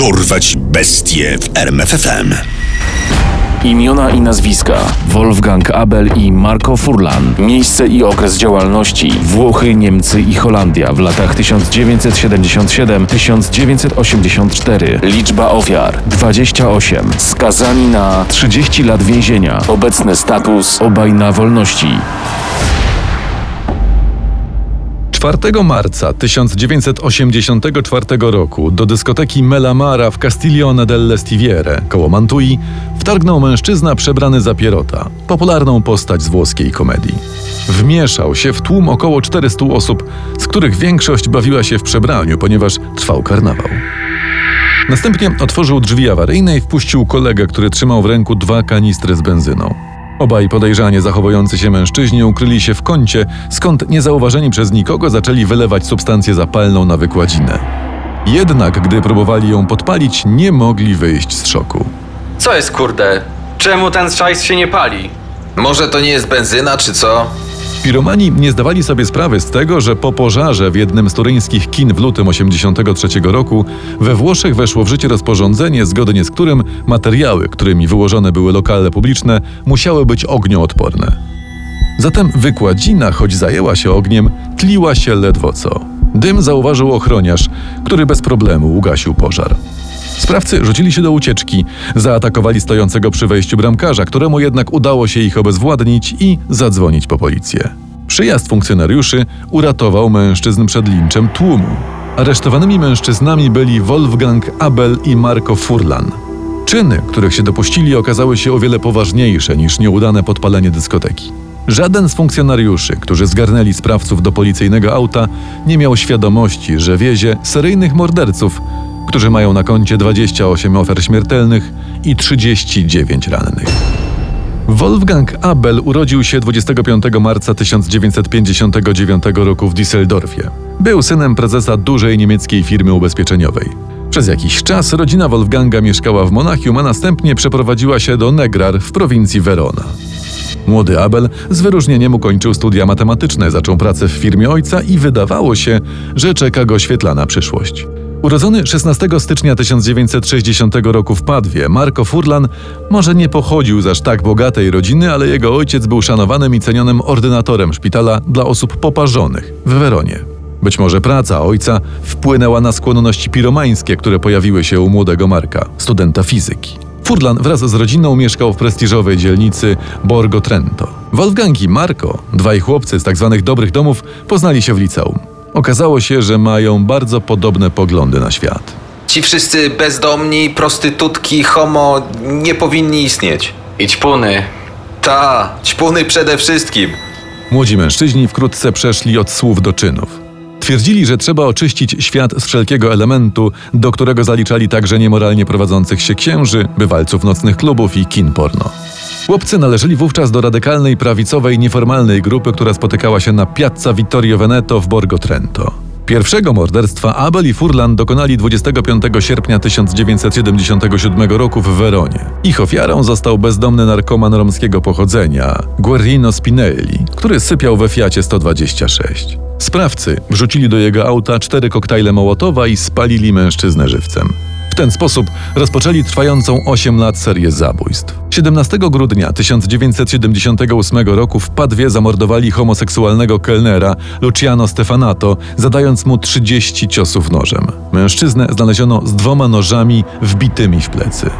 Dorwać bestie w RMFFM. Imiona i nazwiska: Wolfgang Abel i Marco Furlan. Miejsce i okres działalności: Włochy, Niemcy i Holandia w latach 1977-1984. Liczba ofiar: 28. Skazani na 30 lat więzienia. Obecny status: obaj na wolności. 4 marca 1984 roku do dyskoteki Melamara w Castiglione delle Stiviere koło Mantui wtargnął mężczyzna przebrany za Pierota, popularną postać z włoskiej komedii. Wmieszał się w tłum około 400 osób, z których większość bawiła się w przebraniu, ponieważ trwał karnawał. Następnie otworzył drzwi awaryjne i wpuścił kolegę, który trzymał w ręku dwa kanistry z benzyną. Obaj podejrzanie zachowujący się mężczyźni ukryli się w kącie, skąd niezauważeni przez nikogo zaczęli wylewać substancję zapalną na wykładzinę. Jednak gdy próbowali ją podpalić, nie mogli wyjść z szoku. Co jest kurde? Czemu ten szajs się nie pali? Może to nie jest benzyna, czy co? Piromani nie zdawali sobie sprawy z tego, że po pożarze w jednym z turyńskich kin w lutym 1983 roku we Włoszech weszło w życie rozporządzenie, zgodnie z którym materiały, którymi wyłożone były lokale publiczne, musiały być ognioodporne. Zatem wykładzina, choć zajęła się ogniem, tliła się ledwo co. Dym zauważył ochroniarz, który bez problemu ugasił pożar. Sprawcy rzucili się do ucieczki, zaatakowali stojącego przy wejściu bramkarza, któremu jednak udało się ich obezwładnić i zadzwonić po policję. Przyjazd funkcjonariuszy uratował mężczyzn przed linczem tłumu. Aresztowanymi mężczyznami byli Wolfgang Abel i Marco Furlan. Czyny, których się dopuścili, okazały się o wiele poważniejsze niż nieudane podpalenie dyskoteki. Żaden z funkcjonariuszy, którzy zgarnęli sprawców do policyjnego auta, nie miał świadomości, że wiezie seryjnych morderców, którzy mają na koncie 28 ofiar śmiertelnych i 39 rannych. Wolfgang Abel urodził się 25 marca 1959 roku w Düsseldorfie. Był synem prezesa dużej niemieckiej firmy ubezpieczeniowej. Przez jakiś czas rodzina Wolfganga mieszkała w Monachium, a następnie przeprowadziła się do Negrar w prowincji Verona. Młody Abel z wyróżnieniem ukończył studia matematyczne, zaczął pracę w firmie ojca i wydawało się, że czeka go świetlana przyszłość. Urodzony 16 stycznia 1960 roku w Padwie, Marco Furlan może nie pochodził z aż tak bogatej rodziny, ale jego ojciec był szanowanym i cenionym ordynatorem szpitala dla osób poparzonych w Weronie. Być może praca ojca wpłynęła na skłonności piromańskie, które pojawiły się u młodego Marka, studenta fizyki. Furlan wraz z rodziną mieszkał w prestiżowej dzielnicy Borgo Trento. Wolfgang i Marco, dwaj chłopcy z tzw. Tak dobrych domów, poznali się w liceum. Okazało się, że mają bardzo podobne poglądy na świat. Ci wszyscy bezdomni, prostytutki, homo nie powinni istnieć. I ćpuny. Ta, ćpuny przede wszystkim. Młodzi mężczyźni wkrótce przeszli od słów do czynów. Twierdzili, że trzeba oczyścić świat z wszelkiego elementu, do którego zaliczali także niemoralnie prowadzących się księży, bywalców nocnych klubów i kin porno. Chłopcy należeli wówczas do radykalnej prawicowej nieformalnej grupy, która spotykała się na Piazza Vittorio Veneto w Borgo Trento. Pierwszego morderstwa Abel i Furlan dokonali 25 sierpnia 1977 roku w Weronie. Ich ofiarą został bezdomny narkoman romskiego pochodzenia, Guerrino Spinelli, który sypiał we Fiacie 126. Sprawcy wrzucili do jego auta cztery koktajle Mołotowa i spalili mężczyznę żywcem. Ten sposób rozpoczęli trwającą 8 lat serię zabójstw. 17 grudnia 1978 roku w Padwie zamordowali homoseksualnego kelnera Luciano Stefanato, zadając mu 30 ciosów nożem. Mężczyznę znaleziono z dwoma nożami wbitymi w plecy.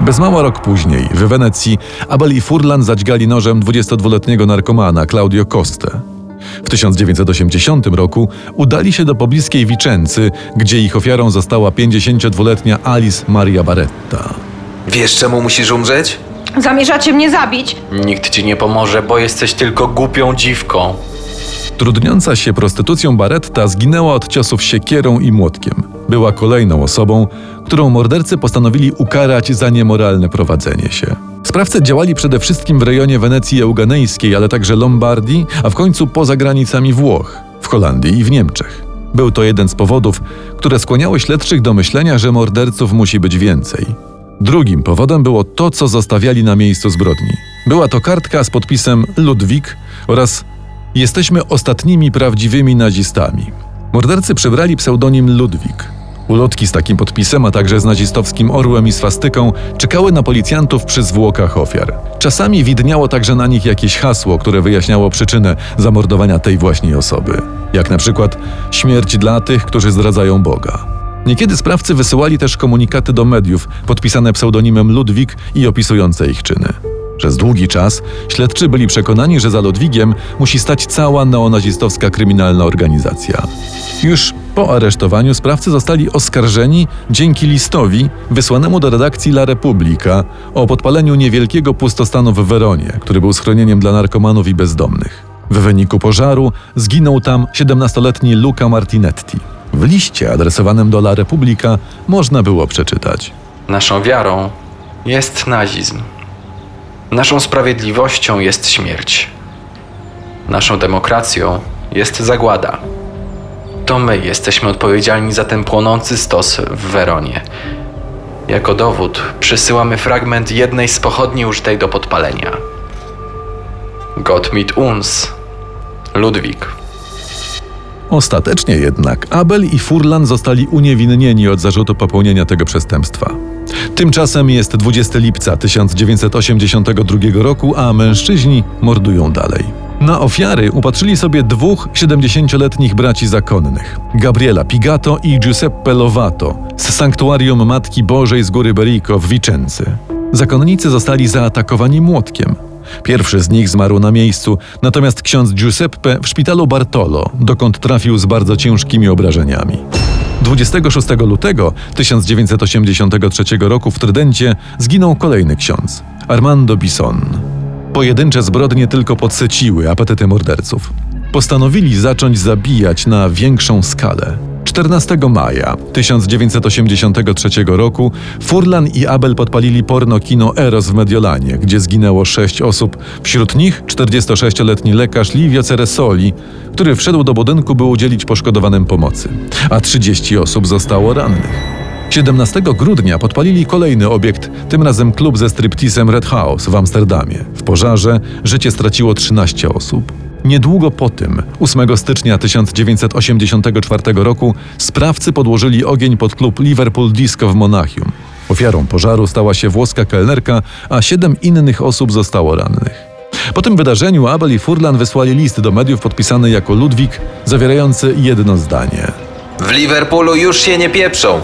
Bez mała rok później w Wenecji Abel i Furlan zadźgali nożem 22-letniego narkomana Claudio Coste. W 1980 roku udali się do pobliskiej Vicency, gdzie ich ofiarą została 52-letnia Alice Maria Baretta. Wiesz czemu musisz umrzeć? Zamierzacie mnie zabić? Nikt ci nie pomoże, bo jesteś tylko głupią dziwką. Trudniąca się prostytucją Baretta zginęła od ciosów siekierą i młotkiem. Była kolejną osobą, którą mordercy postanowili ukarać za niemoralne prowadzenie się. Sprawcy działali przede wszystkim w rejonie Wenecji Euganejskiej, ale także Lombardii, a w końcu poza granicami Włoch, w Holandii i w Niemczech. Był to jeden z powodów, które skłaniały śledczych do myślenia, że morderców musi być więcej. Drugim powodem było to, co zostawiali na miejscu zbrodni. Była to kartka z podpisem Ludwik oraz Jesteśmy ostatnimi prawdziwymi nazistami. Mordercy przybrali pseudonim Ludwik. Ulotki z takim podpisem, a także z nazistowskim orłem i swastyką czekały na policjantów przy zwłokach ofiar. Czasami widniało także na nich jakieś hasło, które wyjaśniało przyczynę zamordowania tej właśnie osoby. Jak na przykład śmierć dla tych, którzy zdradzają Boga. Niekiedy sprawcy wysyłali też komunikaty do mediów podpisane pseudonimem Ludwik i opisujące ich czyny. Przez długi czas śledczy byli przekonani, że za Ludwigiem musi stać cała neonazistowska kryminalna organizacja. Już po aresztowaniu sprawcy zostali oskarżeni dzięki listowi wysłanemu do redakcji La Repubblica o podpaleniu niewielkiego pustostanu w Weronie, który był schronieniem dla narkomanów i bezdomnych. W wyniku pożaru zginął tam 17-letni Luca Martinetti. W liście adresowanym do La Repubblica można było przeczytać. Naszą wiarą jest nazizm. Naszą sprawiedliwością jest śmierć. Naszą demokracją jest zagłada. To my jesteśmy odpowiedzialni za ten płonący stos w Weronie. Jako dowód przysyłamy fragment jednej z pochodni użytej do podpalenia. Gott mit uns. Ludwik. Ostatecznie jednak Abel i Furlan zostali uniewinnieni od zarzutu popełnienia tego przestępstwa. Tymczasem jest 20 lipca 1982 roku, a mężczyźni mordują dalej. Na ofiary upatrzyli sobie dwóch 70-letnich braci zakonnych: Gabriela Pigato i Giuseppe Lovato z sanktuarium Matki Bożej z Góry Berico w Vicenzy. Zakonnicy zostali zaatakowani młotkiem. Pierwszy z nich zmarł na miejscu, natomiast ksiądz Giuseppe w szpitalu Bartolo, dokąd trafił z bardzo ciężkimi obrażeniami. 26 lutego 1983 roku w Trydencie zginął kolejny ksiądz, Armando Bison. Pojedyncze zbrodnie tylko podsyciły apetyty morderców. Postanowili zacząć zabijać na większą skalę. 14 maja 1983 roku Furlan i Abel podpalili porno kino Eros w Mediolanie, gdzie zginęło sześć osób, wśród nich 46-letni lekarz Livio Ceresoli, który wszedł do budynku, by udzielić poszkodowanym pomocy, a 30 osób zostało rannych. 17 grudnia podpalili kolejny obiekt, tym razem klub ze striptisem Red House w Amsterdamie. W pożarze życie straciło 13 osób. Niedługo po tym, 8 stycznia 1984 roku, sprawcy podłożyli ogień pod klub Liverpool Disco w Monachium. Ofiarą pożaru stała się włoska kelnerka, a siedem innych osób zostało rannych. Po tym wydarzeniu Abel i Furlan wysłali list do mediów podpisany jako Ludwik, zawierający jedno zdanie. W Liverpoolu już się nie pieprzą.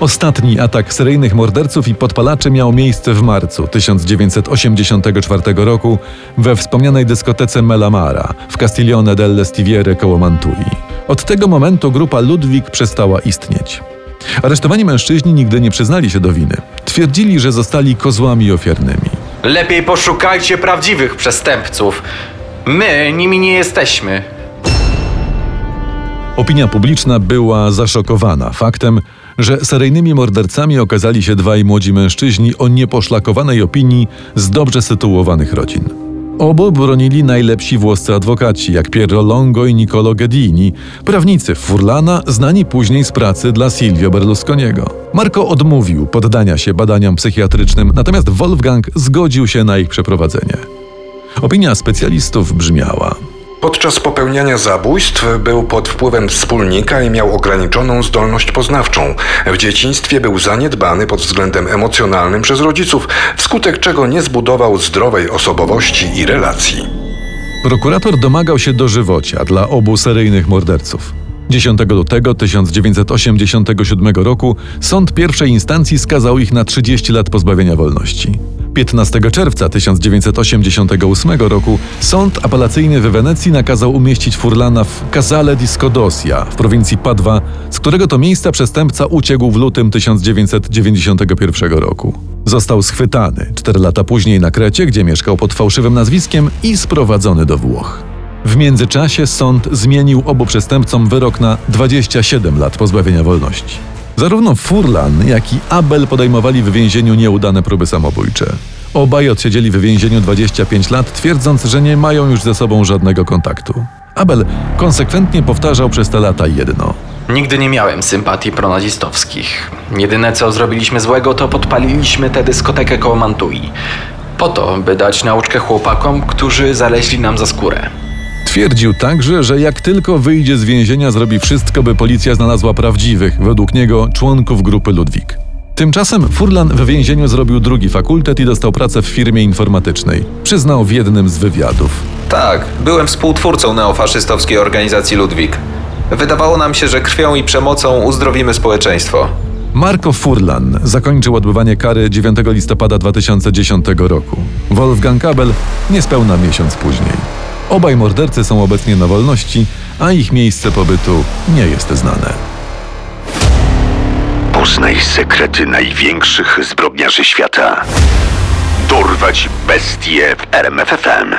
Ostatni atak seryjnych morderców i podpalaczy miał miejsce w marcu 1984 roku we wspomnianej dyskotece Melamara w Castiglione delle Stiviere koło Mantui. Od tego momentu grupa Ludwik przestała istnieć. Aresztowani mężczyźni nigdy nie przyznali się do winy. Twierdzili, że zostali kozłami ofiarnymi. Lepiej poszukajcie prawdziwych przestępców. My nimi nie jesteśmy. Opinia publiczna była zaszokowana faktem, że seryjnymi mordercami okazali się dwaj młodzi mężczyźni o nieposzlakowanej opinii z dobrze sytuowanych rodzin. Obu bronili najlepsi włoscy adwokaci, jak Piero Longo i Niccolo Ghedini, prawnicy Furlana, znani później z pracy dla Silvio Berlusconiego. Marco odmówił poddania się badaniom psychiatrycznym, natomiast Wolfgang zgodził się na ich przeprowadzenie. Opinia specjalistów brzmiała: Podczas popełniania zabójstw był pod wpływem wspólnika i miał ograniczoną zdolność poznawczą. W dzieciństwie był zaniedbany pod względem emocjonalnym przez rodziców, wskutek czego nie zbudował zdrowej osobowości i relacji. Prokurator domagał się dożywocia dla obu seryjnych morderców. 10 lutego 1987 roku sąd pierwszej instancji skazał ich na 30 lat pozbawienia wolności. 15 czerwca 1988 roku sąd apelacyjny w Wenecji nakazał umieścić Furlana w Casale di Scodosia w prowincji Padwa, z którego to miejsca przestępca uciekł w lutym 1991 roku. Został schwytany 4 lata później na Krecie, gdzie mieszkał pod fałszywym nazwiskiem i sprowadzony do Włoch. W międzyczasie sąd zmienił obu przestępcom wyrok na 27 lat pozbawienia wolności. Zarówno Furlan, jak i Abel podejmowali w więzieniu nieudane próby samobójcze. Obaj odsiedzieli w więzieniu 25 lat, twierdząc, że nie mają już ze sobą żadnego kontaktu. Abel konsekwentnie powtarzał przez te lata jedno. Nigdy nie miałem sympatii pronazistowskich. Jedyne co zrobiliśmy złego, to podpaliliśmy tę dyskotekę koło Mantui. Po to, by dać nauczkę chłopakom, którzy zaleźli nam za skórę. Twierdził także, że jak tylko wyjdzie z więzienia, zrobi wszystko, by policja znalazła prawdziwych, według niego, członków grupy Ludwik. Tymczasem Furlan w więzieniu zrobił drugi fakultet i dostał pracę w firmie informatycznej. Przyznał w jednym z wywiadów. Tak, byłem współtwórcą neofaszystowskiej organizacji Ludwik. Wydawało nam się, że krwią i przemocą uzdrowimy społeczeństwo. Marco Furlan zakończył odbywanie kary 9 listopada 2010 roku. Wolfgang Kabel niespełna miesiąc później. Obaj mordercy są obecnie na wolności, a ich miejsce pobytu nie jest znane. Poznaj sekrety największych zbrodniarzy świata. Dorwać bestie w RMFFM.